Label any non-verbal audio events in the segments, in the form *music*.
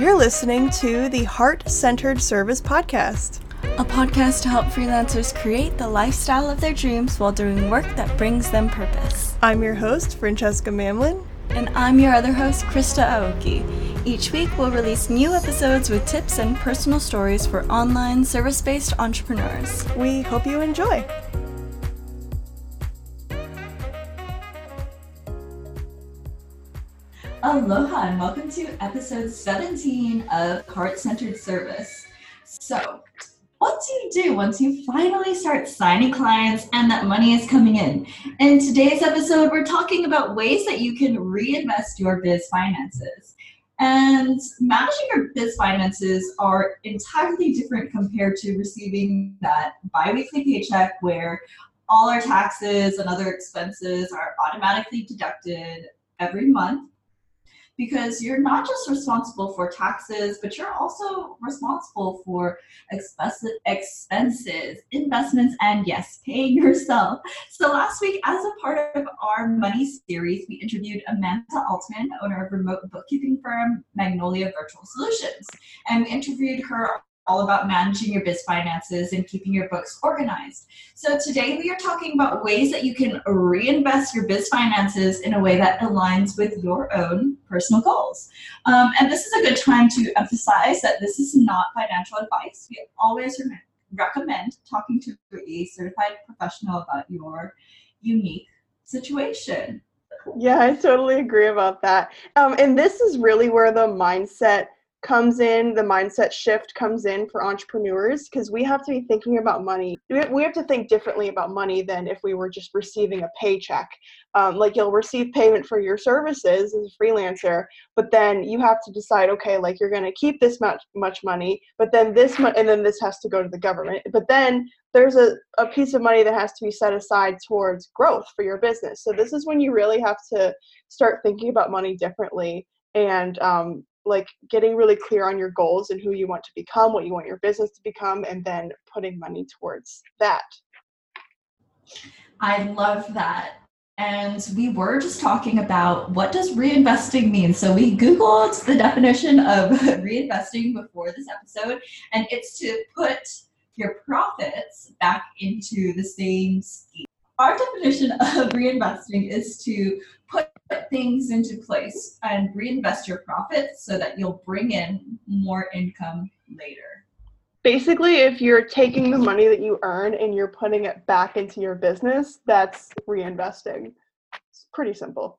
You're listening to the Heart Centered Service Podcast, a podcast to help freelancers create the lifestyle of their dreams while doing work that brings them purpose. I'm your host, Francesca Mamlin. And I'm your other host, Krista Aoki. Each week, we'll release new episodes with tips and personal stories for online service based entrepreneurs. We hope you enjoy. Aloha and welcome to episode 17 of Heart Centered Service. So, what do you do once you finally start signing clients and that money is coming in? In today's episode, we're talking about ways that you can reinvest your biz finances. And managing your biz finances are entirely different compared to receiving that biweekly paycheck where all our taxes and other expenses are automatically deducted every month because you're not just responsible for taxes, but you're also responsible for expenses, investments, and yes, paying yourself. So last week, as a part of our money series, we interviewed Amanda Altman, owner of remote bookkeeping firm Magnolia Virtual Solutions. And we interviewed her all about managing your biz finances and keeping your books organized. So today we are talking about ways that you can reinvest your biz finances in a way that aligns with your own personal goals. Um, and this is a good time to emphasize that this is not financial advice. We always recommend talking to a certified professional about your unique situation. Yeah, I totally agree about that. Um, and this is really where the mindset comes in, the mindset shift comes in for entrepreneurs because we have to be thinking about money. We have to think differently about money than if we were just receiving a paycheck. Um, like you'll receive payment for your services as a freelancer, but then you have to decide, okay, like you're going to keep this much much money, but then this much, and then this has to go to the government. But then there's a, a piece of money that has to be set aside towards growth for your business. So this is when you really have to start thinking about money differently and um, like getting really clear on your goals and who you want to become, what you want your business to become, and then putting money towards that. I love that. And we were just talking about what does reinvesting mean. So we Googled the definition of *laughs* reinvesting before this episode, and it's to put your profits back into the same scheme. Our definition of reinvesting is to put things into place and reinvest your profits so that you'll bring in more income later. Basically, if you're taking the money that you earn and you're putting it back into your business, that's reinvesting. It's pretty simple.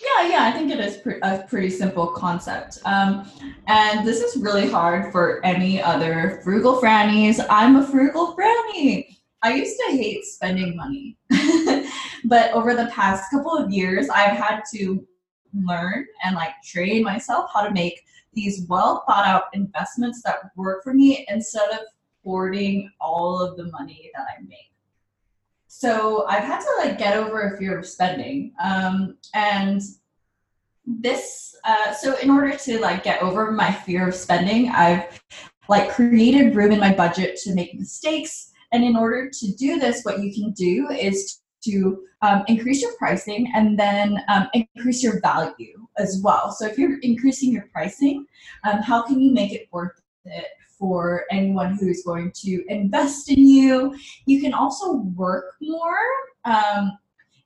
Yeah, yeah, I think it is pre- a pretty simple concept. Um, and this is really hard for any other frugal frannies. I'm a frugal franny. I used to hate spending money. *laughs* but over the past couple of years, I've had to learn and like train myself how to make these well thought out investments that work for me instead of hoarding all of the money that I make. So I've had to like get over a fear of spending. Um, and this, uh, so in order to like get over my fear of spending, I've like created room in my budget to make mistakes and in order to do this, what you can do is to um, increase your pricing and then um, increase your value as well. So if you're increasing your pricing, um, how can you make it worth it for anyone who's going to invest in you? You can also work more. Um,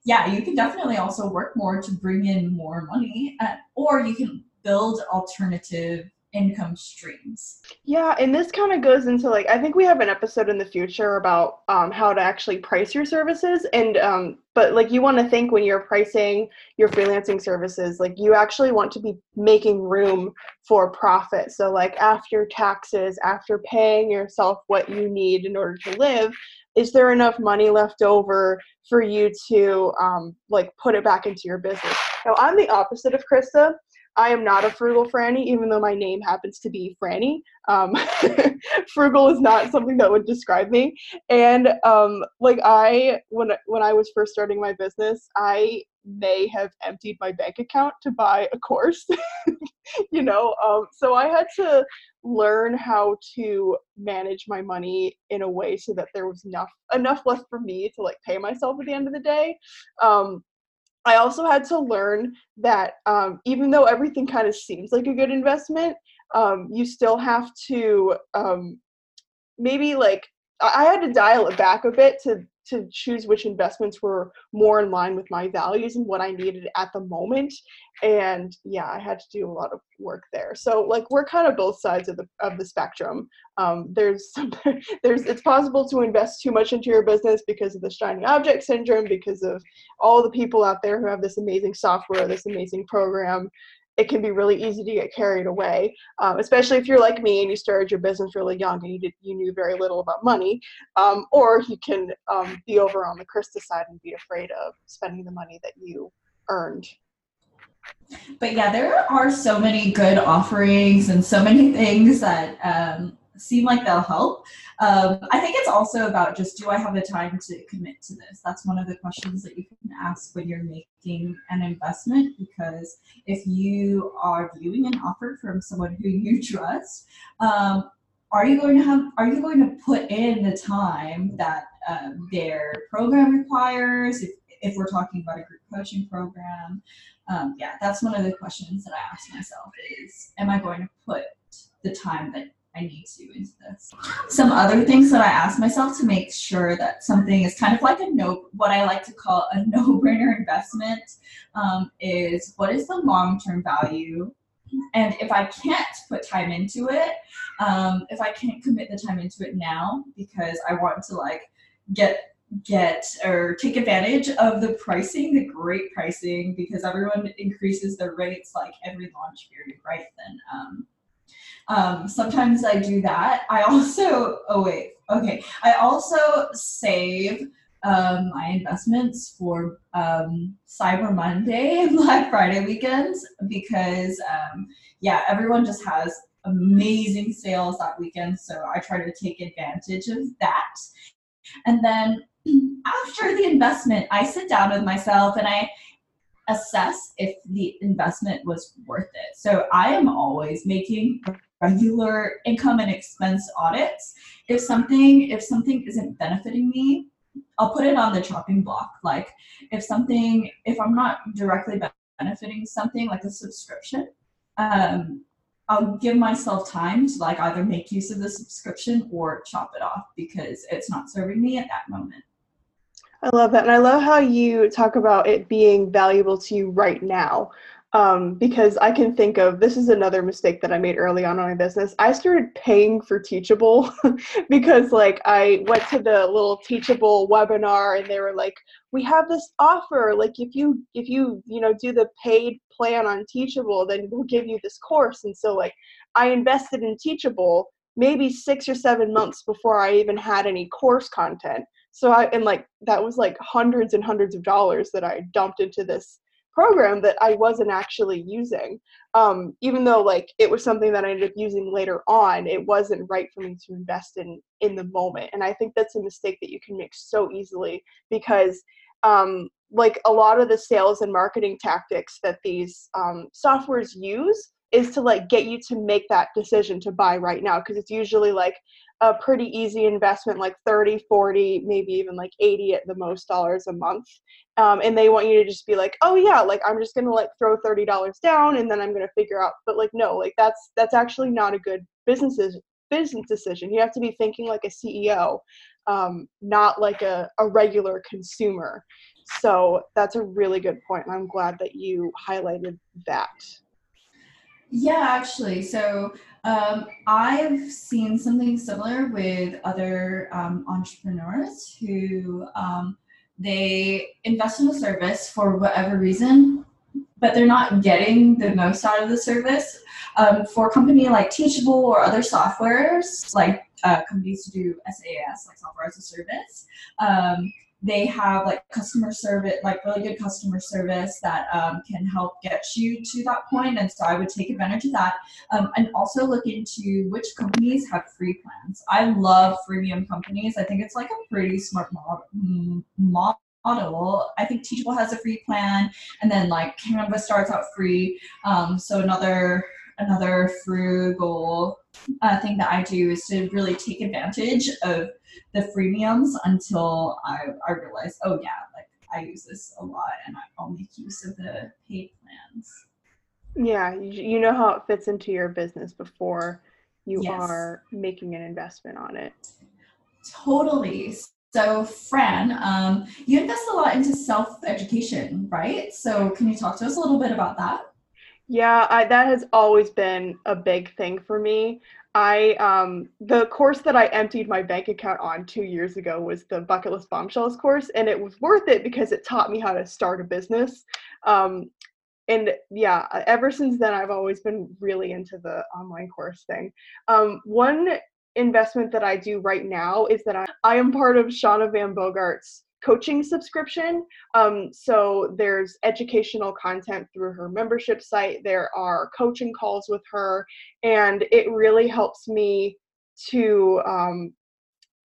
yeah, you can definitely also work more to bring in more money, uh, or you can build alternative income streams. Yeah, and this kind of goes into like I think we have an episode in the future about um, how to actually price your services and um, but like you want to think when you're pricing your freelancing services like you actually want to be making room for profit. So like after taxes, after paying yourself what you need in order to live, is there enough money left over for you to um, like put it back into your business? Now I'm the opposite of Krista. I am not a frugal Franny, even though my name happens to be Franny. Um, *laughs* frugal is not something that would describe me. And um, like I, when when I was first starting my business, I may have emptied my bank account to buy a course. *laughs* you know, um, so I had to learn how to manage my money in a way so that there was enough enough left for me to like pay myself at the end of the day. Um, I also had to learn that um, even though everything kind of seems like a good investment, um, you still have to um, maybe like I had to dial it back a bit to to choose which investments were more in line with my values and what I needed at the moment. And yeah, I had to do a lot of work there. So like we're kind of both sides of the of the spectrum. Um, there's *laughs* some, there's it's possible to invest too much into your business because of the shiny object syndrome, because of all the people out there who have this amazing software, this amazing program, it can be really easy to get carried away, um, especially if you're like me and you started your business really young and you did you knew very little about money, um, or you can um, be over on the Krista side and be afraid of spending the money that you earned. But yeah, there are so many good offerings and so many things that um, seem like they'll help. Um, I think it's also about just do I have the time to commit to this? That's one of the questions that you can ask when you're making an investment because if you are viewing an offer from someone who you trust, um, are you going to have are you going to put in the time that um, their program requires if, if we're talking about a group coaching program um, yeah that's one of the questions that i ask myself is am i going to put the time that I need to into this. Some other things that I ask myself to make sure that something is kind of like a no, what I like to call a *laughs* no-brainer investment, um, is what is the long-term value, and if I can't put time into it, um, if I can't commit the time into it now because I want to like get get or take advantage of the pricing, the great pricing, because everyone increases their rates like every launch period, right? Then um, um, sometimes I do that. I also, oh wait, okay. I also save um, my investments for um, Cyber Monday and Black Friday weekends because, um, yeah, everyone just has amazing sales that weekend. So I try to take advantage of that. And then *clears throat* after the investment, I sit down with myself and I assess if the investment was worth it. So I am always making regular income and expense audits. If something if something isn't benefiting me, I'll put it on the chopping block. Like if something if I'm not directly benefiting something like a subscription, um, I'll give myself time to like either make use of the subscription or chop it off because it's not serving me at that moment. I love that. And I love how you talk about it being valuable to you right now um, because I can think of this is another mistake that I made early on in my business. I started paying for Teachable *laughs* because like I went to the little Teachable webinar and they were like, "We have this offer. Like if you if you you know do the paid plan on Teachable, then we'll give you this course." And so like I invested in Teachable maybe six or seven months before I even had any course content. So I and like that was like hundreds and hundreds of dollars that I dumped into this program that I wasn't actually using. Um, even though like it was something that I ended up using later on, it wasn't right for me to invest in in the moment. And I think that's a mistake that you can make so easily because um, like a lot of the sales and marketing tactics that these um, softwares use is to like get you to make that decision to buy right now because it's usually like a pretty easy investment like 30 40 maybe even like 80 at the most dollars a month. Um, and they want you to just be like oh yeah like i'm just gonna like throw $30 down and then i'm gonna figure out but like no like that's that's actually not a good business business decision. You have to be thinking like a ceo um, not like a, a regular consumer. So that's a really good point and i'm glad that you highlighted that yeah, actually. So um, I've seen something similar with other um, entrepreneurs who um, they invest in a service for whatever reason, but they're not getting the most out of the service. Um, for a company like Teachable or other softwares, like uh, companies to do SaaS, like software as a service, um, they have like customer service, like really good customer service that um, can help get you to that point. And so I would take advantage of that. Um, and also look into which companies have free plans. I love freemium companies. I think it's like a pretty smart model. model. I think Teachable has a free plan, and then like Canva starts out free. Um, so another another frugal uh, thing that I do is to really take advantage of the freemiums until I, I realize, oh yeah, like I use this a lot and I'll make use of the paid plans. Yeah, you, you know how it fits into your business before you Yes. are making an investment on it. Totally. So, Fran, um, you invest a lot into self education, right? So, can you talk to us a little bit about that? Yeah, I, that has always been a big thing for me. I um the course that I emptied my bank account on two years ago was the Bucket List Bombshells course, and it was worth it because it taught me how to start a business. Um, and yeah, uh, ever since then, I've always been really into the online course thing. Um, one investment that I do right now is that I, I am part of Shauna Van Bogart's coaching subscription. Um, so there's educational content through her membership site. There are coaching calls with her, and it really helps me to um,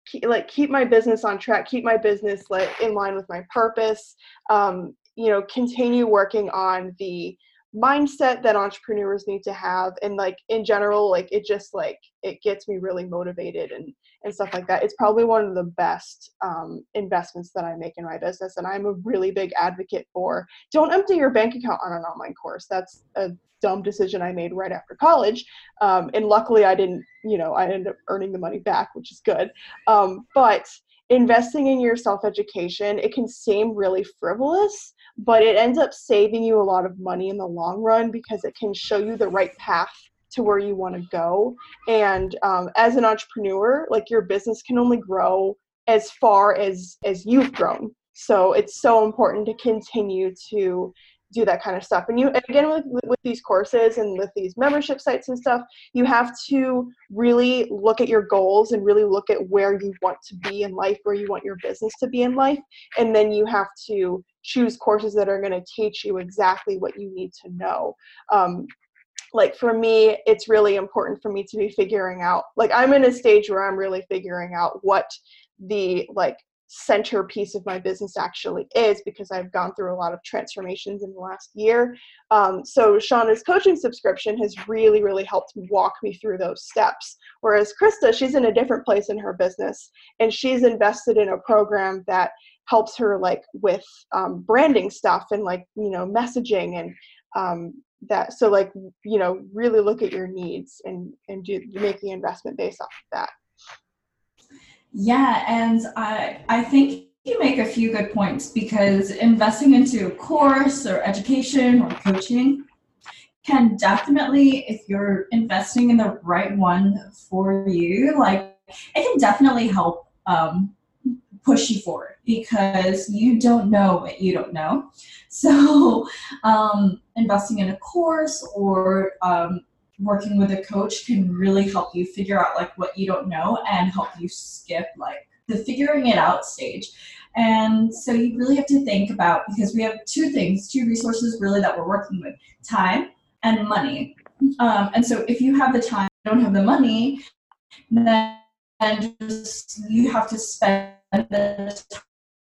keep, like keep my business on track, keep my business like in line with my purpose. Um, you know, continue working on the mindset that entrepreneurs need to have and like in general like it just like it gets me really motivated and and stuff like that. It's probably one of the best um, investments that i make in my business and i'm a really big advocate for don't empty your bank account on an online course. That's a dumb decision i made right after college um, and luckily i didn't you know i ended up earning the money back which is good. Um, but investing in your self education it can seem really frivolous but it ends up saving you a lot of money in the long run because it can show you the right path to where you want to go. And um, as an entrepreneur like your business can only grow as far as as you've grown. So it's so important to continue to do that kind of stuff. And you again with, with these courses and with these membership sites and stuff you have to really look at your goals and really look at where you want to be in life where you want your business to be in life. And then you have to choose courses that are going to teach you exactly what you need to know. Um, like for me it's really important for me to be figuring out like i'm in a stage where i'm really figuring out what the like centerpiece of my business actually is because I've gone through a lot of transformations in the last year. Um, so Shauna's coaching subscription has really, really helped walk me through those steps. Whereas Krista, she's in a different place in her business and she's invested in a program that helps her like with um, branding stuff and like, you know, messaging and um, that. So like, you know, really look at your needs and, and do make the investment based off of that. Yeah, and I I think you make a few good points because investing into a course or education or coaching can definitely, if you're investing in the right one for you, like it can definitely help um, push you forward because you don't know what you don't know. *laughs* So, um, investing in a course or um, working with a coach can really help you figure out like what you don't know and help you skip like the figuring it out stage. And so you really have to think about because we have two things, two resources really that we're working with time and money. Um, and so if you have the time, don't have the money, then just you have to spend the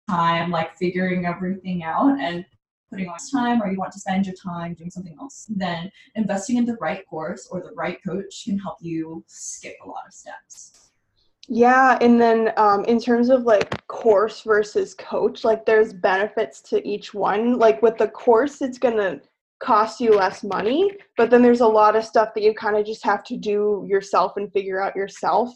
time like figuring everything out and putting on time or you want to spend your time doing something else, then investing in the right course or the right coach can help you skip a lot of steps. Yeah, and then um, in terms of like course versus coach, like there's benefits to each one. Like with the course, it's gonna cost you less money, but then there's a lot of stuff that you kind of just have to do yourself and figure out yourself.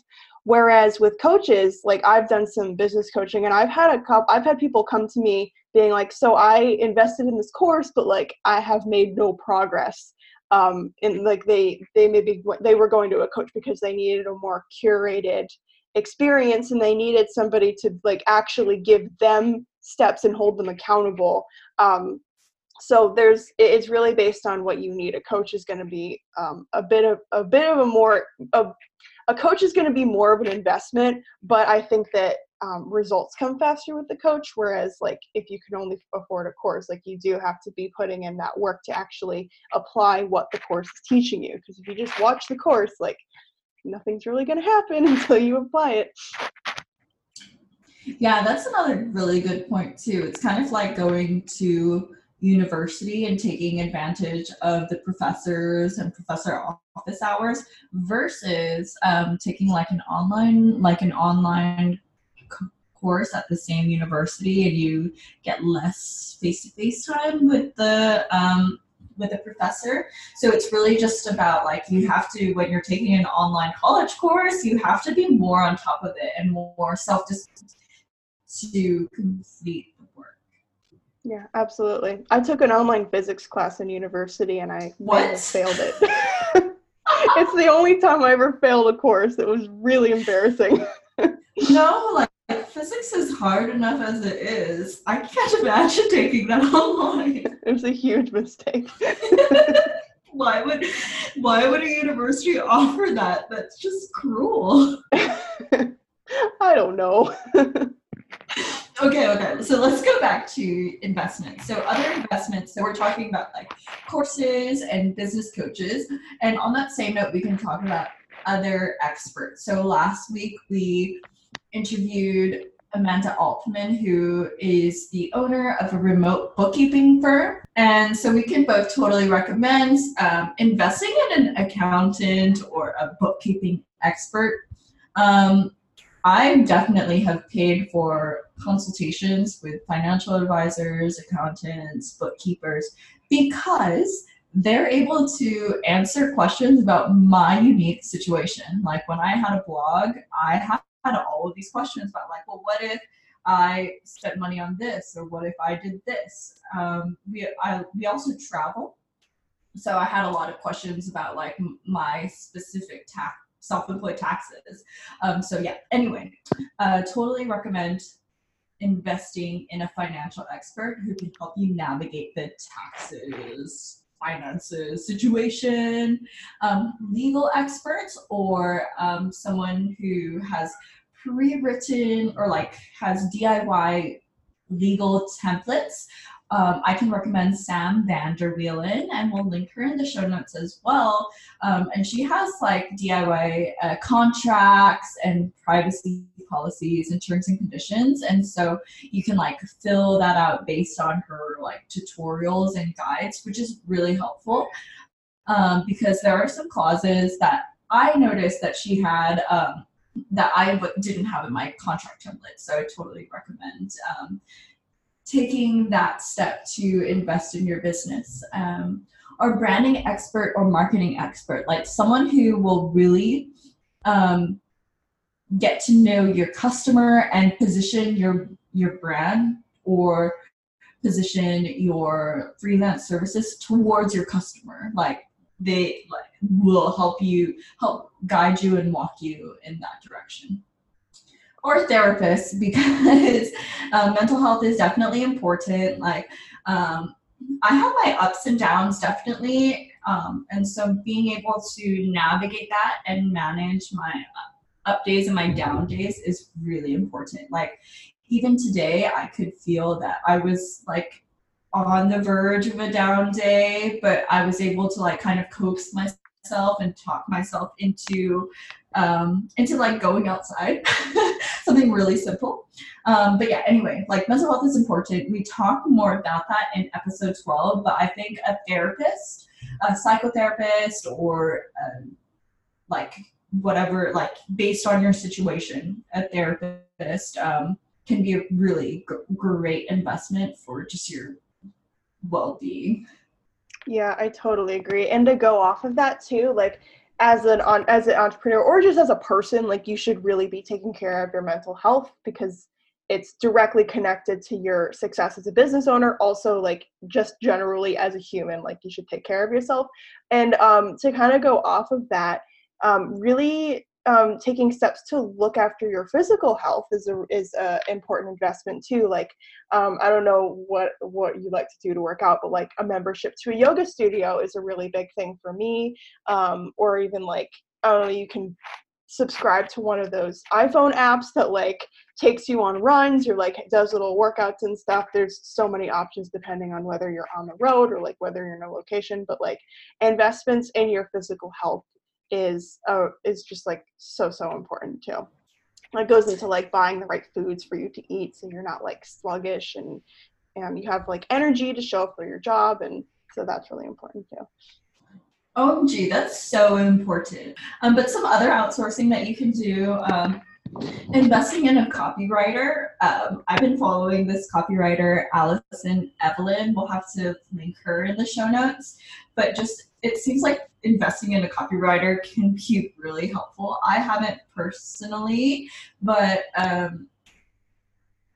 Whereas with coaches, like I've done some business coaching and I've had a couple, I've had people come to me being like, so I invested in this course, but like I have made no progress. Um, and like they, they maybe, they were going to a coach because they needed a more curated experience and they needed somebody to like actually give them steps and hold them accountable. Um, so there's it's really based on what you need a coach is going to be um, a bit of a bit of a more a, a coach is going to be more of an investment but i think that um, results come faster with the coach whereas like if you can only afford a course like you do have to be putting in that work to actually apply what the course is teaching you because if you just watch the course like nothing's really going to happen *laughs* until you apply it Yeah, that's another really good point too. It's kind of like going to university and taking advantage of the professors and professor office hours versus um, taking like an online like an online c- course at the same university and you get less face-to-face time with the um, with a professor. So it's really just about like you have to when you're taking an online college course, you have to be more on top of it and more self-disciplined to complete. Yeah, absolutely. I took an online physics class in university and I What? failed it. *laughs* it's the only time I ever failed a course. It was really embarrassing. No, like physics is hard enough as it is. I can't imagine taking that *laughs* online. It was a huge mistake. *laughs* why would why would a university offer that? That's just cruel. I don't know. Okay, okay. So let's go back to investments. So other investments, so we're talking about like courses and business coaches. And on that same note, we can talk about other experts. So last week we interviewed Amanda Altman, who is the owner of a remote bookkeeping firm. And so we can both totally recommend um, investing in an accountant or a bookkeeping expert. Um, I definitely have paid for consultations with financial advisors, accountants, bookkeepers because they're able to answer questions about my unique situation. Like when I had a blog, I had all of these questions about like, well, what if I spent money on this, or what if I did this? Um, we I we also travel, so I had a lot of questions about like my specific tax self-employed taxes. Um, so yeah. Anyway, uh, totally recommend investing in a financial expert who can help you navigate the taxes finances situation um, legal experts or um, someone who has pre-written or like has diy legal templates um, I can recommend Sam Vander Wielen, and we'll link her in the show notes as well. Um, and she has like DIY uh, contracts and privacy policies and terms and conditions, and so you can like fill that out based on her like tutorials and guides, which is really helpful um, because there are some clauses that I noticed that she had. Um, that I w- didn't have in my contract template, so I totally recommend um, taking that step to invest in your business. Um, or branding expert or marketing expert like someone who will really um, get to know your customer and position your your brand or position your freelance services towards your customer. Like they like will help you help guide you and walk you in that direction or therapists because *laughs* um, mental health is definitely important. Like, um, I have my ups and downs definitely, um, and so being able to navigate that and manage my up days and my down days is really important. Like, even today, I could feel that I was like on the verge of a down day, but I was able to like kind of coax myself and talk myself into um, into like going outside, *laughs* something really simple. Um, but yeah, anyway, like mental health is important. We talk more about that in episode 12, but I think a therapist, a psychotherapist, or um, like whatever, like based on your situation, a therapist um, can be a really g- great investment for just your well being. Yeah, I totally agree. And to go off of that too, like as an on as an entrepreneur or just as a person, like you should really be taking care of your mental health because it's directly connected to your success as a business owner. Also, like just generally as a human, like you should take care of yourself. And um, to kind of go off of that, um, really um, taking steps to look after your physical health is a is a important investment too. Like um, I don't know what what you like to do to work out, but like a membership to a yoga studio is a really big thing for me. Um, or even like know, you can subscribe to one of those iPhone apps that like takes you on runs or like does little workouts and stuff. There's so many options depending on whether you're on the road or like whether you're in a location. But like investments in your physical health is uh, is just like so so important too. It goes into like buying the right foods for you to eat, so you're not like sluggish and and you have like energy to show up for your job, and so that's really important too. OMG, that's so important. Um, but some other outsourcing that you can do, um, investing in a copywriter. Um, I've been following this copywriter, Allison Evelyn. We'll have to link her in the show notes. But just it seems like investing in a copywriter can be really helpful. I haven't personally, but um,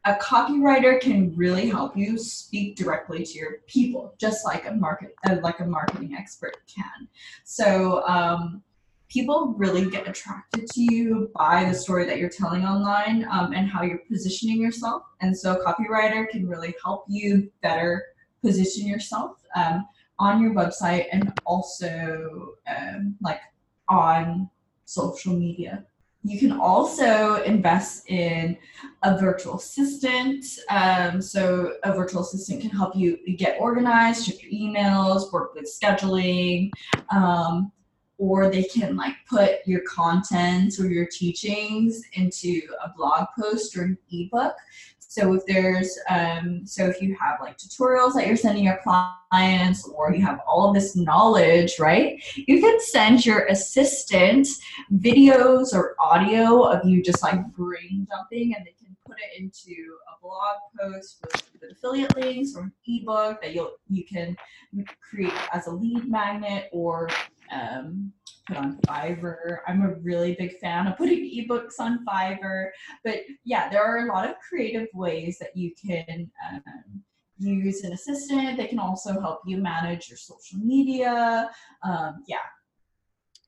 a copywriter can really help you speak directly to your people, just like a market, uh, like a marketing expert can. So um, people really get attracted to you by the story that you're telling online um, and how you're positioning yourself. And so, a copywriter can really help you better position yourself um, on your website and also um, like on social media. You can also invest in a virtual assistant. Um, so, a virtual assistant can help you get organized, check your emails, work with scheduling. Um, or they can like put your content or your teachings into a blog post or an ebook. So if there's um, so if you have like tutorials that you're sending your clients or you have all of this knowledge, right? You can send your assistant videos or audio of you just like brain dumping and they can put it into a blog post with, with affiliate links or an ebook that you'll you can create as a lead magnet or um, put on Fiverr. I'm a really big fan of putting ebooks on Fiverr. But yeah, there are a lot of creative ways that you can um, use an assistant. They can also help you manage your social media. Um, yeah.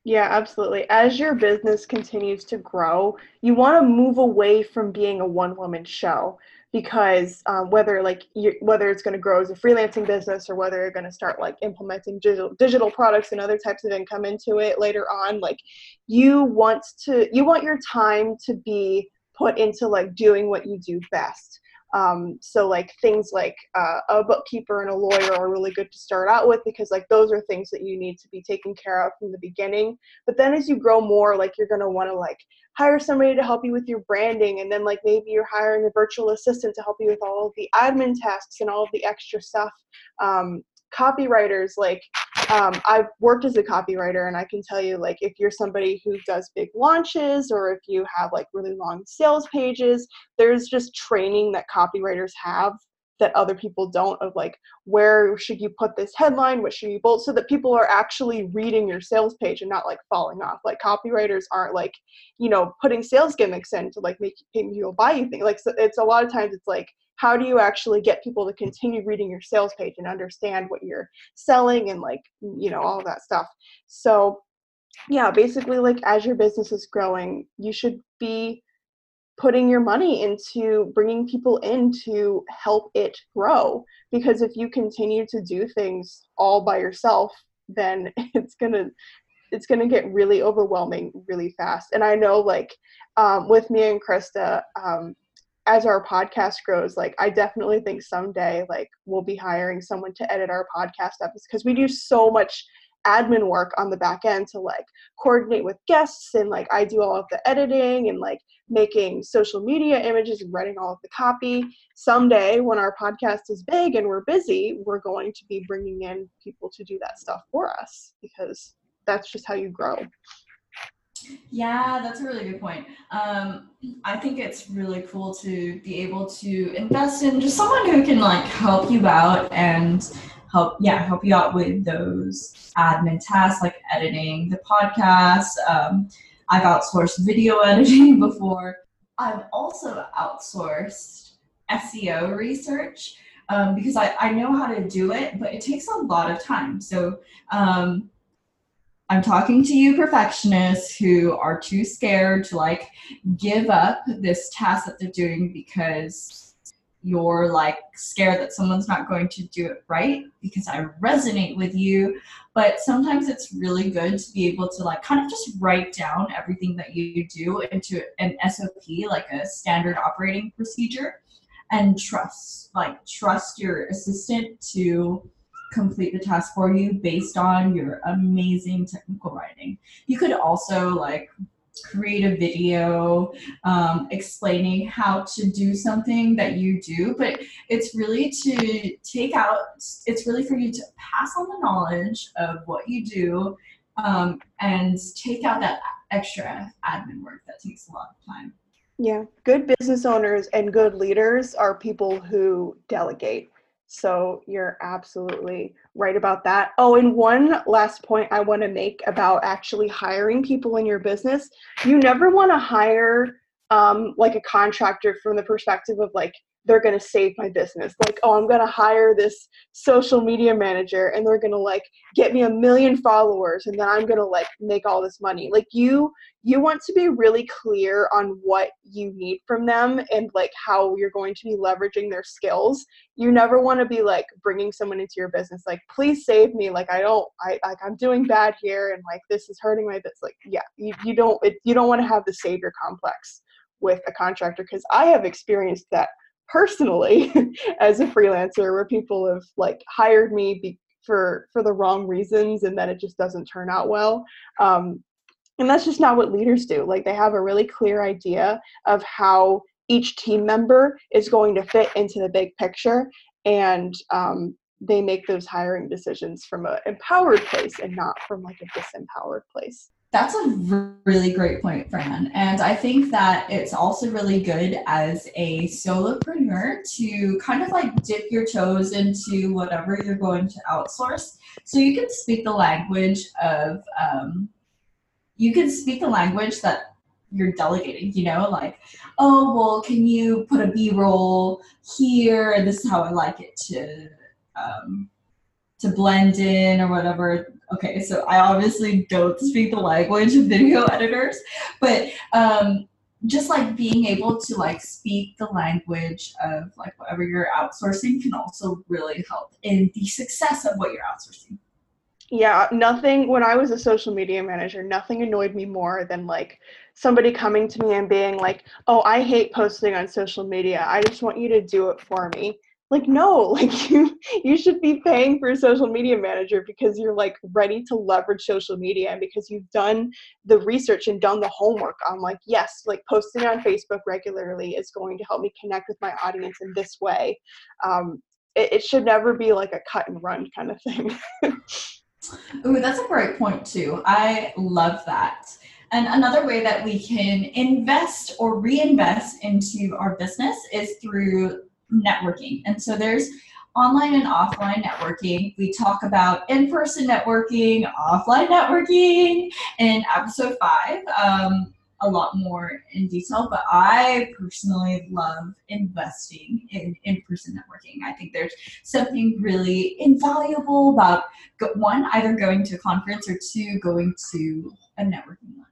Yeah, absolutely. As your business continues to grow, you want to move away from being a one woman show because um, whether like you, whether it's going to grow as a freelancing business or whether you're going to start like implementing digital digital products and other types of income into it later on like you want to you want your time to be put into like doing what you do best um, so like things like uh, a bookkeeper and a lawyer are really good to start out with because like those are things that you need to be taken care of from the beginning. But then as you grow more, like you're gonna want to like hire somebody to help you with your branding, and then like maybe you're hiring a virtual assistant to help you with all of the admin tasks and all of the extra stuff. Um, copywriters like um, I've worked as a copywriter, and I can tell you, like, if you're somebody who does big launches or if you have like really long sales pages, there's just training that copywriters have that other people don't of like where should you put this headline what should you bold so that people are actually reading your sales page and not like falling off. Like copywriters aren't like you know putting sales gimmicks in to like make people buy you things. Like so it's a lot of times it's like how do you actually get people to continue reading your sales page and understand what you're selling and like you know all that stuff? So yeah basically like as your business is growing you should be putting your money into bringing people in to help it grow because if you continue to do things all by yourself then *laughs* it's going to it's going to get really overwhelming really fast. And i know like um, with me and krista um, as our podcast grows, like I definitely think someday like we'll be hiring someone to edit our podcast episodes because we do so much admin work on the back end to like coordinate with guests and like I do all of the editing and like making social media images and writing all of the copy. Someday when our podcast is big and we're busy, we're going to be bringing in people to do that stuff for us because that's just how you grow. Yeah, that's a really good point. Um, I think it's really cool to be able to invest in just someone who can like help you out and help, yeah, help you out with those admin tasks like editing the podcast. Um, I've outsourced video *laughs* editing before. I've also outsourced SEO research um, because I, I know how to do it, but it takes a lot of time. So um, I'm talking to you perfectionists who are too scared to like give up this task that they're doing because you're like scared that someone's not going to do it right because I resonate with you. But sometimes it's really good to be able to like kind of just write down everything that you do into an SOP, like a standard operating procedure, and trust, like trust your assistant to complete the task for you based on your amazing technical writing. You could also like create a video um, explaining how to do something that you do, but it's really to take out, it's really for you to pass on the knowledge of what you do um, and take out that extra admin work that takes a lot of time. Yeah, good business owners and good leaders are people who delegate. So you're absolutely right about that. Oh, and one last point I want to make about actually hiring people in your business. You never want to hire um, like a contractor from the perspective of like, they're going to save my business. Like, oh, I'm going to hire this social media manager and they're going to like get me a million followers and then I'm going to like make all this money. Like you you want to be really clear on what you need from them and like how you're going to be leveraging their skills. You never want to be like bringing someone into your business like, "Please save me. Like I don't I like I'm doing bad here and like this is hurting my business." Like, yeah, you you don't it, you don't want to have the savior complex with a contractor because I have experienced that personally *laughs* as a freelancer where people have like hired me be- for for the wrong reasons and then it just doesn't turn out well. Um, and that's just not what leaders do. Like they have a really clear idea of how each team member is going to fit into the big picture and um, they make those hiring decisions from an empowered place and not from like a disempowered place that's a really great point, Fran. And I think that it's also really good as a solopreneur to kind of like dip your toes into whatever you're going to outsource. So you can speak the language of, um, you can speak the language that you're delegating, you know, like, oh, well, can you put a B roll here? And this is how I like it to, um, to blend in or whatever. Okay so i obviously don't speak the language of video *laughs* editors but um, just like being able to like speak the language of like whatever you're outsourcing can also really help in the success of what you're outsourcing. Yeah nothing when i was a social media manager nothing annoyed me more than like somebody coming to me and being like oh i hate posting on social media. I just want you to do it for me like no *laughs* like you you should be paying for a social media manager because you're like ready to leverage social media and because you've done the research and done the homework on like yes like posting on facebook regularly is going to help me connect with my audience in this way um, it, it should never be like a cut and run kind of thing *laughs* Ooh, that's a great point too. I love that. And another way that we can invest or reinvest into our business is through networking. And so there's online and offline networking. We talk about in person networking, offline networking in episode five. Um, a lot more in detail, but I personally love investing in in person networking. I think there's something really invaluable about one, either going to a conference or two, going to a networking lunch.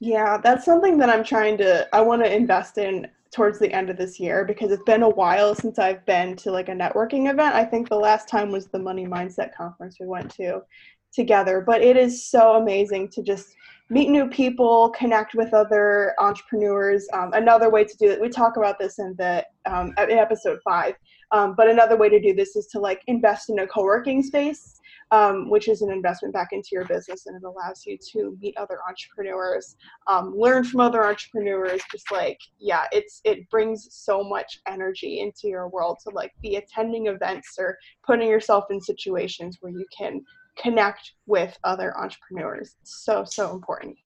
Yeah, that's something that I'm trying to, I want to invest in towards the end of this year because it's been a while since I've been to like a networking event. I think the last time was the Money Mindset conference we went to together, but it is so amazing to just meet new people, connect with other entrepreneurs. Um, another way to do it, we talk about this in the um, in episode five, um, but another way to do this is to like invest in a co-working space um, which is an investment back into your business and it allows you to meet other entrepreneurs um, learn from other entrepreneurs just like yeah it's it brings so much energy into your world to like be attending events or putting yourself in situations where you can connect with other entrepreneurs so so important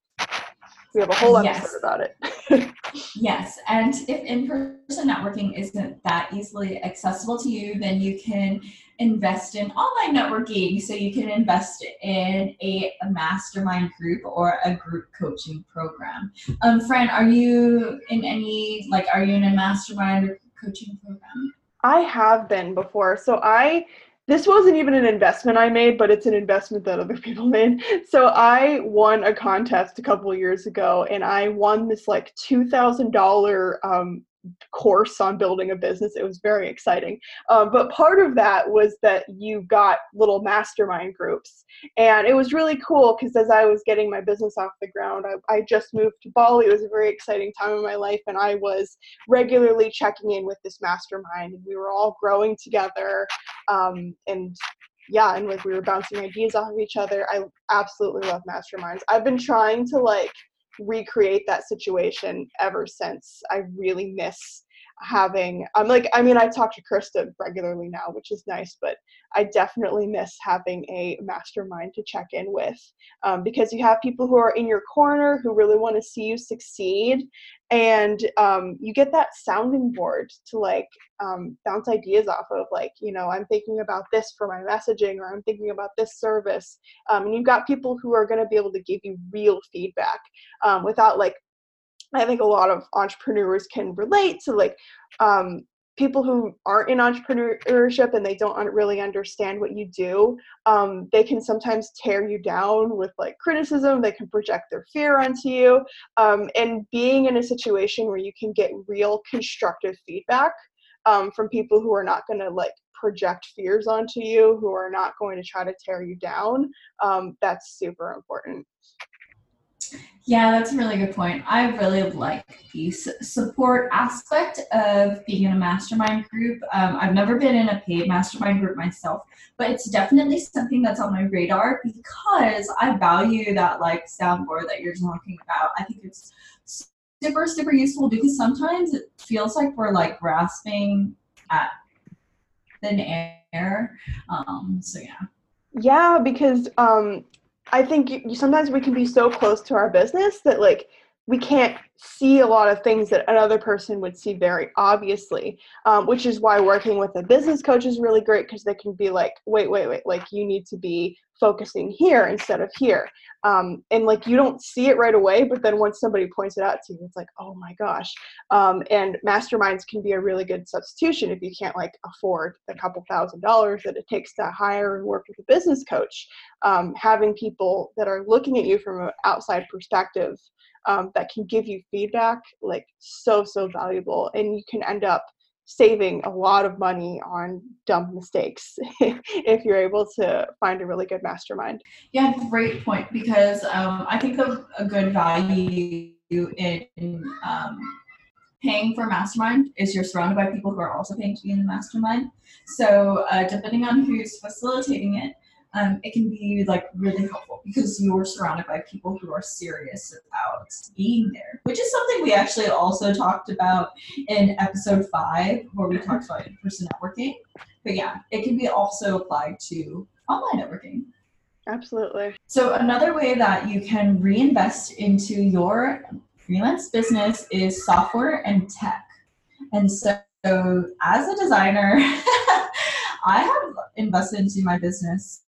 we have a whole episode yes. about it. *laughs* yes, and if in-person networking isn't that easily accessible to you, then you can invest in online networking. So you can invest in a, a mastermind group or a group coaching program. Um, Fran, are you in any like are you in a mastermind or coaching program? I have been before. So I this wasn't even an investment I made, but it's an investment that other *laughs* people made. So I won a contest a couple years ago, and I won this like $2,000 um, course on building a business. It was very exciting. Um, but part of that was that you got little mastermind groups. And it was really cool because as I was getting my business off the ground, I, I, just moved to Bali. It was a very exciting time in my life. And I was regularly checking in with this mastermind. And we were all growing together. Um, and yeah, and like we were bouncing ideas off of each other. I absolutely love masterminds. I've been trying to like recreate that situation ever since. I really miss having i'm like i mean i talk to krista regularly now which is nice but i definitely miss having a mastermind to check in with um, because you have people who are in your corner who really want to see you succeed and um, you get that sounding board to like um, bounce ideas off of like you know i'm thinking about this for my messaging or i'm thinking about this service um, and you've got people who are going to be able to give you real feedback um, without like I think a lot of entrepreneurs can relate to like um, people who aren't in entrepreneurship and they don't really understand what you do. Um, they can sometimes tear you down with like criticism. They can project their fear onto you. Um, and being in a situation where you can get real constructive feedback um, from people who are not going to like project fears onto you, who are not going to try to tear you down, um, that's super important. Yeah, that's a really good point. I really like the support aspect of being in a mastermind group. Um, I've never been in a paid mastermind group myself, but it's definitely something that's on my radar because I value that like soundboard that you're talking about. I think it's super, super useful because sometimes it feels like we're like grasping at thin air. Um, so yeah. Yeah, because um, I think you, sometimes we can be so close to our business that like we can't see a lot of things that another person would see very obviously um, which is why working with a business coach is really great because they can be like wait wait wait like you need to be focusing here instead of here. Um, and like you don't see it right away but then once somebody points it out to you it's like oh my gosh. Um, and masterminds can be a really good substitution if you can't like afford the couple thousand dollars that it takes to hire and work with a business coach. Um, having people that are looking at you from an outside perspective um, that can give you feedback like so so valuable. And you can end up saving a lot of money on dumb mistakes *laughs* if you're able to find a really good mastermind. Yeah great point because um, i think of a good value in um, paying for mastermind is you're surrounded by people who are also paying to be in the mastermind. So uh, depending on who's facilitating it um, it can be like really helpful because you're surrounded by people who are serious about being there, which is something we actually also talked about in episode five, where we talked about in-person networking. But yeah, it can be also applied to online networking. Absolutely. So another way that you can reinvest into your freelance business is software and tech. And so as a designer, *laughs* I have invested into my business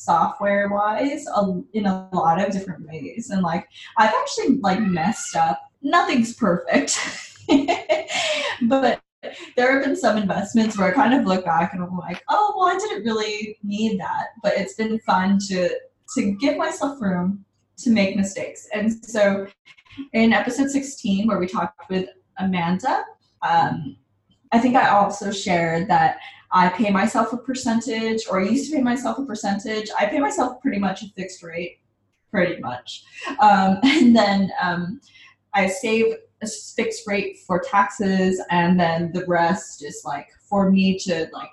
software wise in a lot of different ways. And like i've actually like messed up. Nothing's perfect. *laughs* But there have been some investments where i kind of look back and i'm like oh well i didn't really need that. But it's been fun to to give myself room to make mistakes. And so in episode 16 where we talked with amanda um, i think i also shared that I pay myself a percentage, or I used to pay myself a percentage. I pay myself pretty much a fixed rate, pretty much. Um, *laughs* and then um, I save a fixed rate for taxes, and then the rest is like for me to like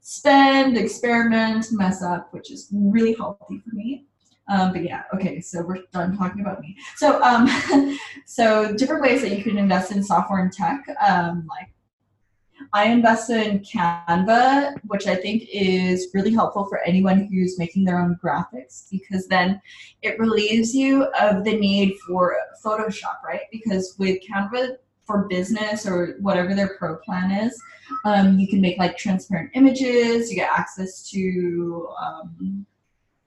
spend, experiment, mess up, which is really healthy for me. Um, but yeah, okay, so we're done talking about me. So, um, *laughs* so different ways that you can invest in software and tech, um, like I invested in Canva, which I think is really helpful for anyone who's making their own graphics because then it relieves you of the need for Photoshop, right? Because with Canva for business or whatever their pro plan is, um, you can make like transparent images, you get access to um,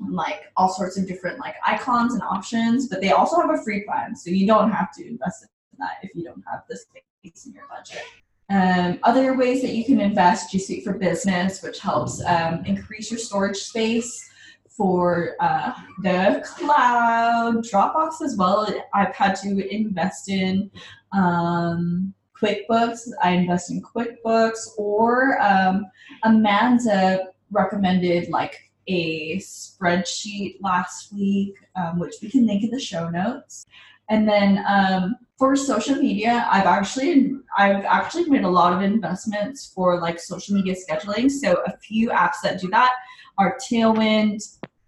like all sorts of different like icons and options, but they also have a free plan, so you don't have to invest in that if you don't have the space in your budget. Um, other ways that you can invest G Suite for Business, which helps um, increase your storage space for uh, the cloud, Dropbox as well. I've had to invest in um, QuickBooks. I invest in QuickBooks, or um, Amanda recommended like a spreadsheet last week, um, which we can link in the show notes. And then um, for social media, I've actually I've actually made a lot of investments for like social media scheduling. So a few apps that do that are Tailwind,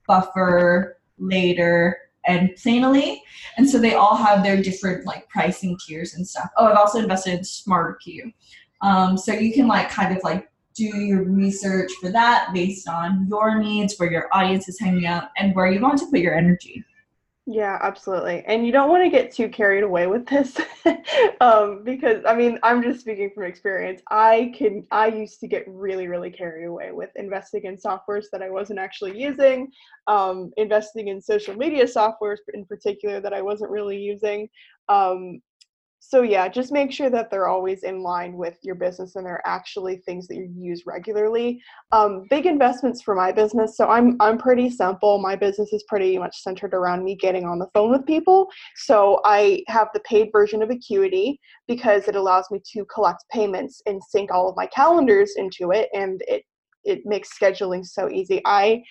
Buffer, Later, and Planoly. And so they all have their different like pricing tiers and stuff. Oh, I've also invested in SmarterQueue. Um, so you can like kind of like do your research for that based on your needs, where your audience is hanging out, and where you want to put your energy. Yeah, absolutely. And you don't want to get too carried away with this *laughs* um, because I mean, I'm just speaking from experience. I can I used to get really really carried away with investing in softwares that I wasn't actually using, um, investing in social media softwares in particular that I wasn't really using. Um, so yeah, just make sure that they're always in line with your business and they're actually things that you use regularly. Um, big investments for my business. So I'm I'm pretty simple. My business is pretty much centered around me getting on the phone with people. So I have the paid version of Acuity because it allows me to collect payments and sync all of my calendars into it, and it it makes scheduling so easy. I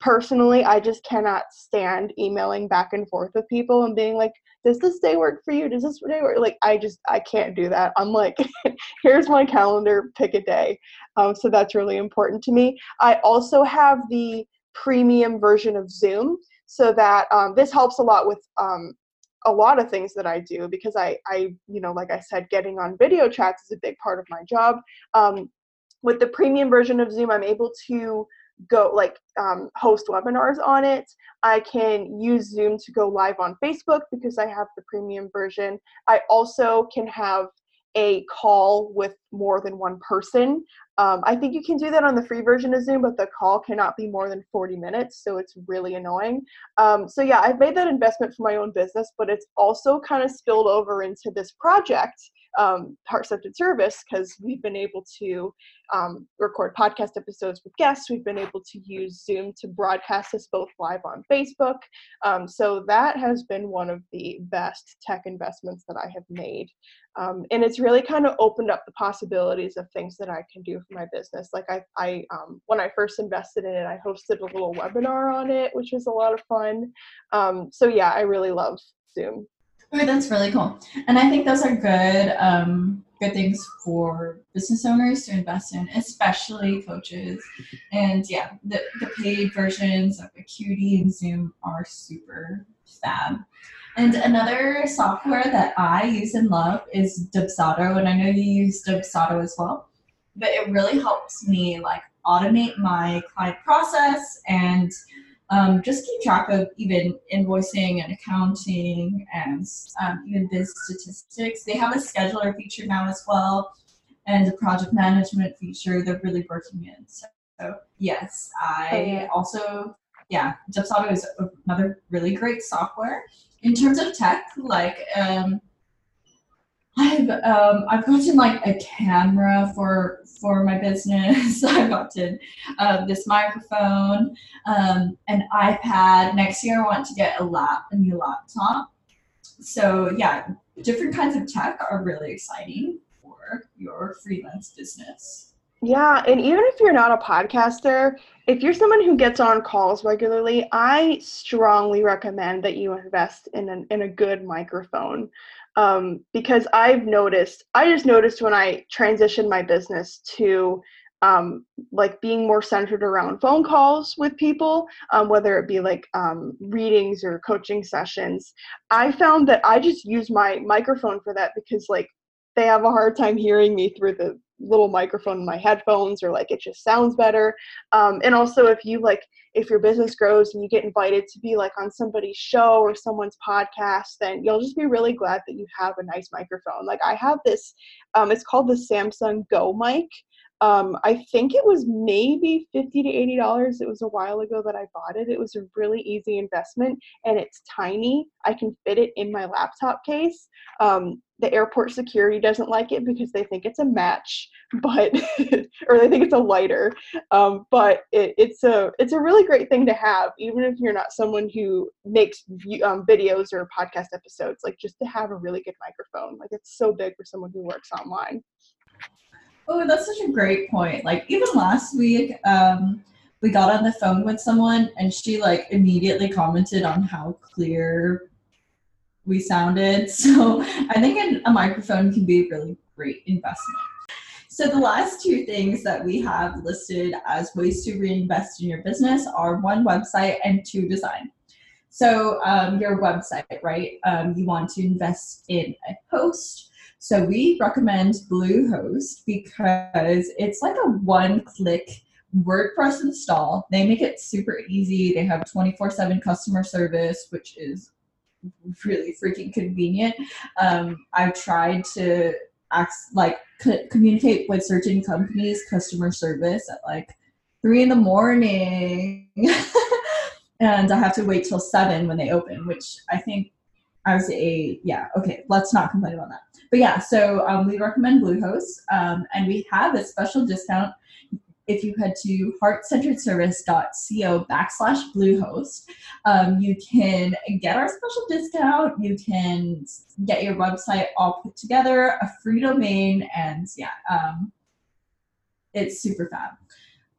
personally, I just cannot stand emailing back and forth with people and being like, does this day work for you? Does this day work? Like, I just, I can't do that. I'm like, *laughs* here's my calendar, pick a day. Um, so that's really important to me. I also have the premium version of Zoom so that um, this helps a lot with um, a lot of things that I do because I, I, you know, like I said, getting on video chats is a big part of my job. Um, with the premium version of Zoom, I'm able to go like um, host webinars on it. I can use Zoom to go live on Facebook because I have the premium version. I also can have a call with more than one person. Um, I think you can do that on the free version of Zoom, but the call cannot be more than 40 minutes, so it's really annoying. Um, so, yeah, I've made that investment for my own business, but it's also kind of spilled over into this project um, heart centered service because we've been able to um, record podcast episodes with guests. We've been able to use Zoom to broadcast this both live on Facebook. Um, so that has been one of the best tech investments that I have made. Um, and it's really kind of opened up the possibilities of things that I can do for my business. Like I, I um, when I first invested in it, I hosted a little webinar on it, which was a lot of fun. Um, so yeah, I really love Zoom. That's really cool. And I think those are good um, good things for business owners to invest in, especially coaches. And yeah, the, the paid versions of Acuity and Zoom are super fab. And another software that I use and love is Dubsado, and I know you use Dubsado as well. But it really helps me like automate my client process and um, just keep track of even invoicing and accounting and um, even biz statistics. They have a scheduler feature now as well, and a project management feature they're really working in. So, so yes, I oh, also yeah, Dubsado is another really great software. In terms of tech, like um, I've um, I've gotten like a camera for for my business. *laughs* I've gotten uh, this microphone, um, an iPad. Next year, I want to get a lap a new laptop. So yeah, different kinds of tech are really exciting for your freelance business. Yeah, and even if you're not a podcaster, if you're someone who gets on calls regularly, I strongly recommend that you invest in an, in a good microphone um, because I've noticed, I just noticed when I transitioned my business to um, like being more centered around phone calls with people, um, whether it be like um, readings or coaching sessions, I found that I just use my microphone for that because like they have a hard time hearing me through the little microphone in my headphones or like it just sounds better um, and also if you like if your business grows and you get invited to be like on somebody's show or someone's podcast then you'll just be really glad that you have a nice microphone like i have this um, it's called the Samson Go Mic um, I think it was maybe fifty to eighty dollars. It was a while ago that I bought it. It was a really easy investment, and it's tiny. I can fit it in my laptop case. Um, the airport security doesn't like it because they think it's a match, *laughs* but or they think it's a lighter. Um, but it, it's a it's a really great thing to have, even if you're not someone who makes um, videos or podcast episodes. Like just to have a really good microphone. Like it's so big for someone who works online. Oh, that's such a great point. Like even last week, um, we got on the phone with someone and she like immediately commented on how clear we sounded. *laughs* So I think a microphone can be a really great investment. So the last two things that we have listed as ways to reinvest in your business are one website and two design. So um, your website, right? Um, you want to invest in a host. So we recommend Bluehost because it's like a one-click WordPress install. They make it super easy. They have 24/7 customer service, which is really freaking convenient. Um, I've tried to act, like c- communicate with certain companies customer service at like three in the morning, *laughs* and I have to wait till seven when they open, which I think as a yeah okay. Let's not complain about that. But yeah, so um, we recommend Bluehost, um, and we have a special discount if you head to heartcenteredservice.co backslash bluehost, um, you can get our special discount. You can get your website all put together, a free domain, and yeah, um, it's super fab.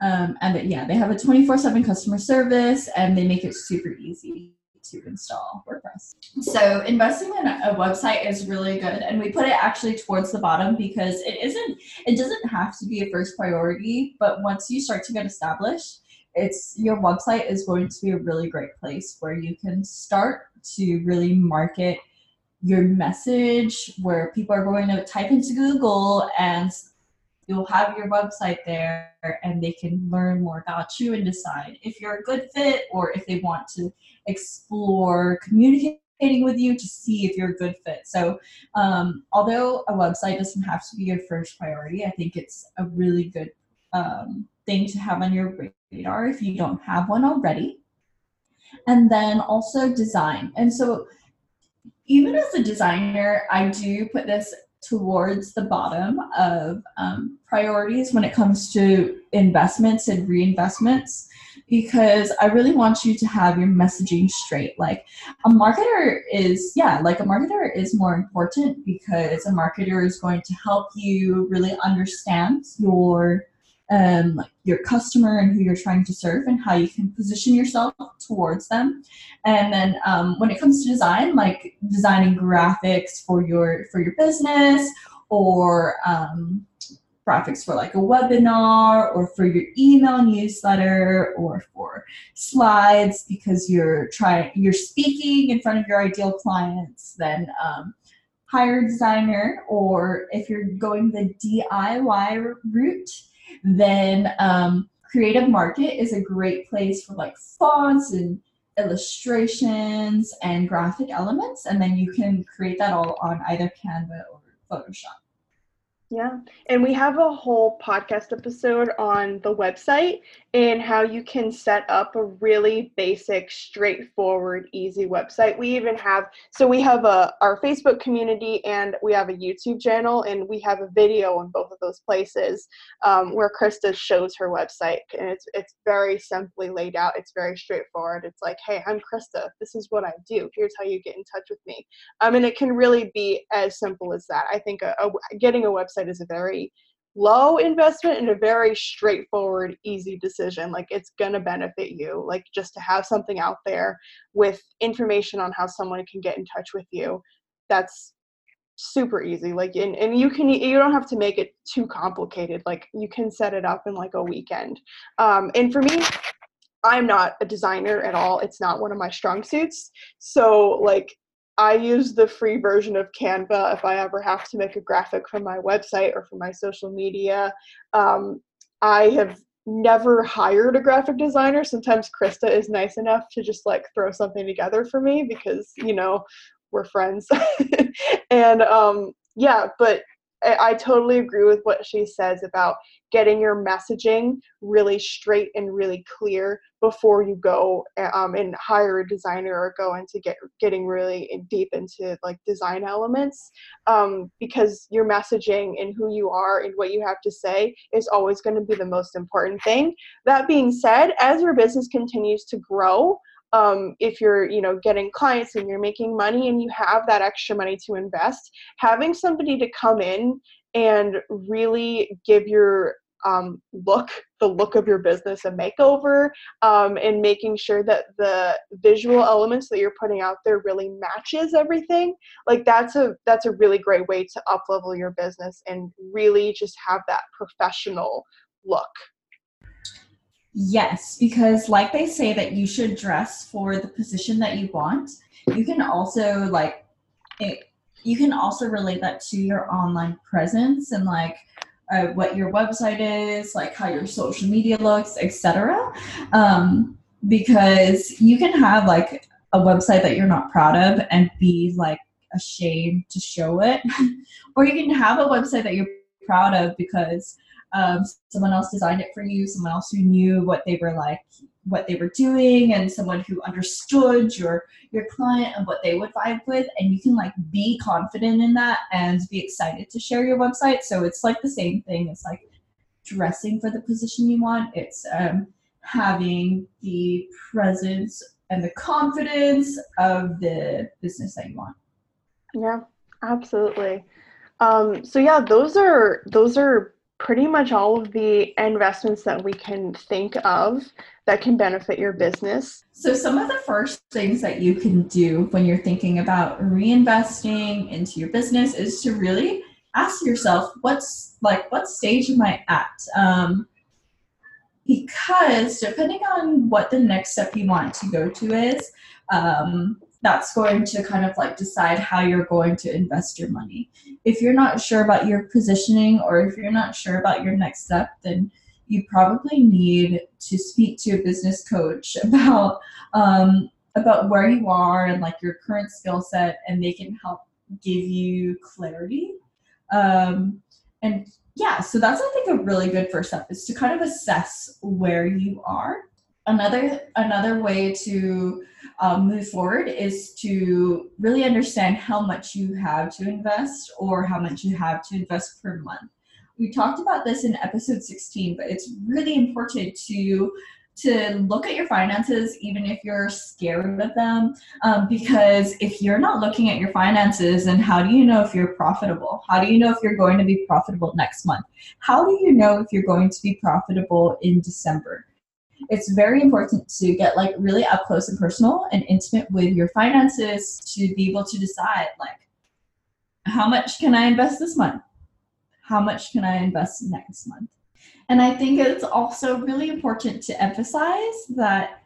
Um, and yeah, they have a 24 7 customer service and they make it super easy to install WordPress. So investing in a website is really good, and we put it actually towards the bottom because it isn't. It doesn't have to be a first priority, but once you start to get established, it's your website is going to be a really great place where you can start to really market your message where people are going to type into Google and you'll have your website there and they can learn more about you and decide if you're a good fit or if they want to explore communicating with you to see if you're a good fit. So, um, although a website doesn't have to be your first priority, I think it's a really good um, thing to have on your radar if you don't have one already. And then also design. And so, even as a designer, I do put this towards the bottom of um, priorities when it comes to investments and reinvestments because I really want you to have your messaging straight. Like a marketer is, yeah, like a marketer is more important because a marketer is going to help you really understand your um, your customer and who you're trying to serve and how you can position yourself towards them. And then um, when it comes to design, like designing graphics for your for your business or um, graphics for like a webinar or for your email newsletter or for slides because you're trying you're speaking in front of your ideal clients then um, hire a designer or if you're going the diy route then um, creative market is a great place for like fonts and illustrations and graphic elements and then you can create that all on either canva or photoshop yeah. And we have a whole podcast episode on the website and how you can set up a really basic, straightforward, easy website. We even have so we have a our Facebook community and we have a YouTube channel and we have a video on both of those places um, where Krista shows her website and it's it's very simply laid out. It's very straightforward. It's like, hey, I'm Krista. This is what I do. Here's how you get in touch with me. Um, and it can really be as simple as that. I think a, a, getting a website is a very low investment and a very straightforward easy decision. Like it's to benefit you like just to have something out there with information on how someone can get in touch with you. That's super easy like and, and you can you don't have to make it too complicated like you can set it up in like a weekend. Um, and for me i'm not a designer at all. It's not one of my strong suits. So like I use the free version of Canva if I ever have to make a graphic for my website or for my social media. Um, I have never hired a graphic designer. Sometimes Krista is nice enough to just like throw something together for me because, you know, we're friends. *laughs* and um, yeah, but I, totally agree with what she says about getting your messaging really straight and really clear before you go um, and hire a designer or go into get getting really deep into like design elements um, because your messaging and who you are and what you have to say is always going to be the most important thing. That being said as your business continues to grow um, if you're you know getting clients and you're making money and you have that extra money to invest having somebody to come in and really give your um, look the look of your business a makeover um, and making sure that the visual elements that you're putting out there really matches everything like that's a that's a really great way to up level your business and really just have that professional look Yes, because like they say that you should dress for the position that you want. You can also like it, you can also relate that to your online presence and like uh, what your website is, like how your social media looks, etc. Um, because you can have like a website that you're not proud of and be like ashamed to show it, *laughs* or you can have a website that you're proud of because um, someone else designed it for you, someone else who knew what they were like, what they were doing, and someone who understood your your client and what they would vibe with, and you can like be confident in that and be excited to share your website. So it's like the same thing. It's like dressing for the position you want. It's um, having the presence and the confidence of the business that you want. Yeah, absolutely. Um, so yeah, those are those are pretty much all of the investments that we can think of that can benefit your business. So, some of the first things that you can do when you're thinking about reinvesting into your business is to really ask yourself, what's like, what stage am I at? Um, because depending on what the next step you want to go to is, um, that's going to kind of like decide how you're going to invest your money. If you're not sure about your positioning or if you're not sure about your next step, then you probably need to speak to a business coach *laughs* about um, about where you are and like your current skill set, and they can help give you clarity. Um, and yeah, so that's I think a really good first step is to kind of assess where you are. Another another way to um, move forward is to really understand how much you have to invest or how much you have to invest per month. We talked about this in episode 16, but it's really important to to look at your finances even if you're scared of them um, because if you're not looking at your finances then how do you know if you're profitable? How do you know if you're going to be profitable next month? How do you know if you're going to be profitable in december it's very important to get like really up close and personal and intimate with your finances to be able to decide like how much can i invest this month how much can i invest next month and i think it's also really important to emphasize that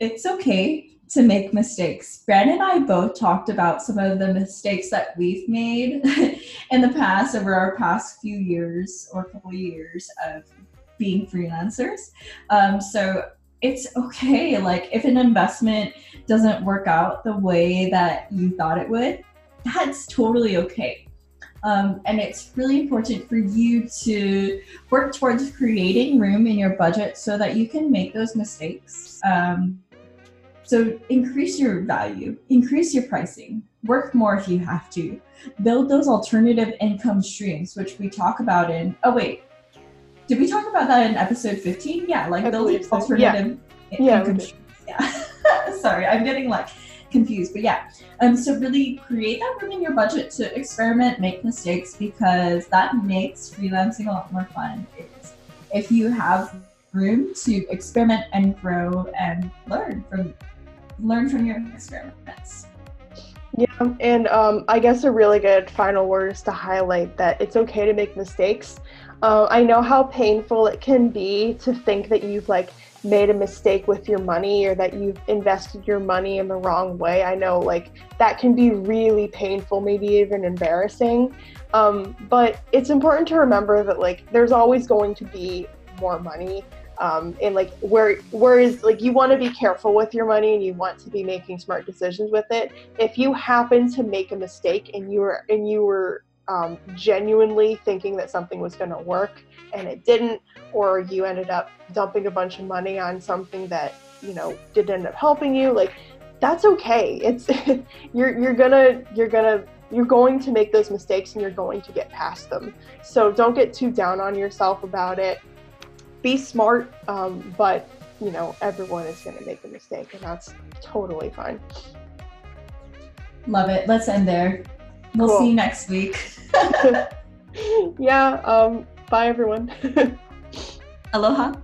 it's okay to make mistakes. Brandon and I both talked about some of the mistakes that we've made *laughs* in the past over our past few years or couple years of being freelancers. Um, so it's okay. Like if an investment doesn't work out the way that you thought it would, that's totally okay. Um, and it's really important for you to work towards creating room in your budget so that you can make those mistakes. Um, so increase your value, increase your pricing, work more if you have to, build those alternative income streams, which we talk about in. Oh wait, did we talk about that in episode 15? Yeah, like building so. alternative yeah. yeah. Yeah. *laughs* Sorry, I'm getting like confused, but yeah. Um, so really create that room in your budget to experiment, make mistakes, because that makes freelancing a lot more fun. It's, if you have room to experiment and grow and learn from learn from your experiments. Yeah, and um, I guess a really good final word is to highlight that it's okay to make mistakes. Uh, I know how painful it can be to think that you've like made a mistake with your money or that you've invested your money in the wrong way. I know like that can be really painful, maybe even embarrassing. Um, but it's important to remember that like there's always going to be more money. Um, and like where whereas like you want to be careful with your money and you want to be making smart decisions with it if you happen to make a mistake and you were and you were um, genuinely thinking that something was going to work and it didn't, or you ended up dumping a bunch of money on something that you know didn't end up helping you, like that's okay. It's *laughs* you're you're gonna you're gonna you're going to make those mistakes and you're going to get past them. So don't get too down on yourself about it. Be smart, um, but you know everyone is going to make a mistake, and that's totally fine. Love it. Let's end there. We'll cool. see you next week. *laughs* yeah. Um, bye, everyone. *laughs* Aloha.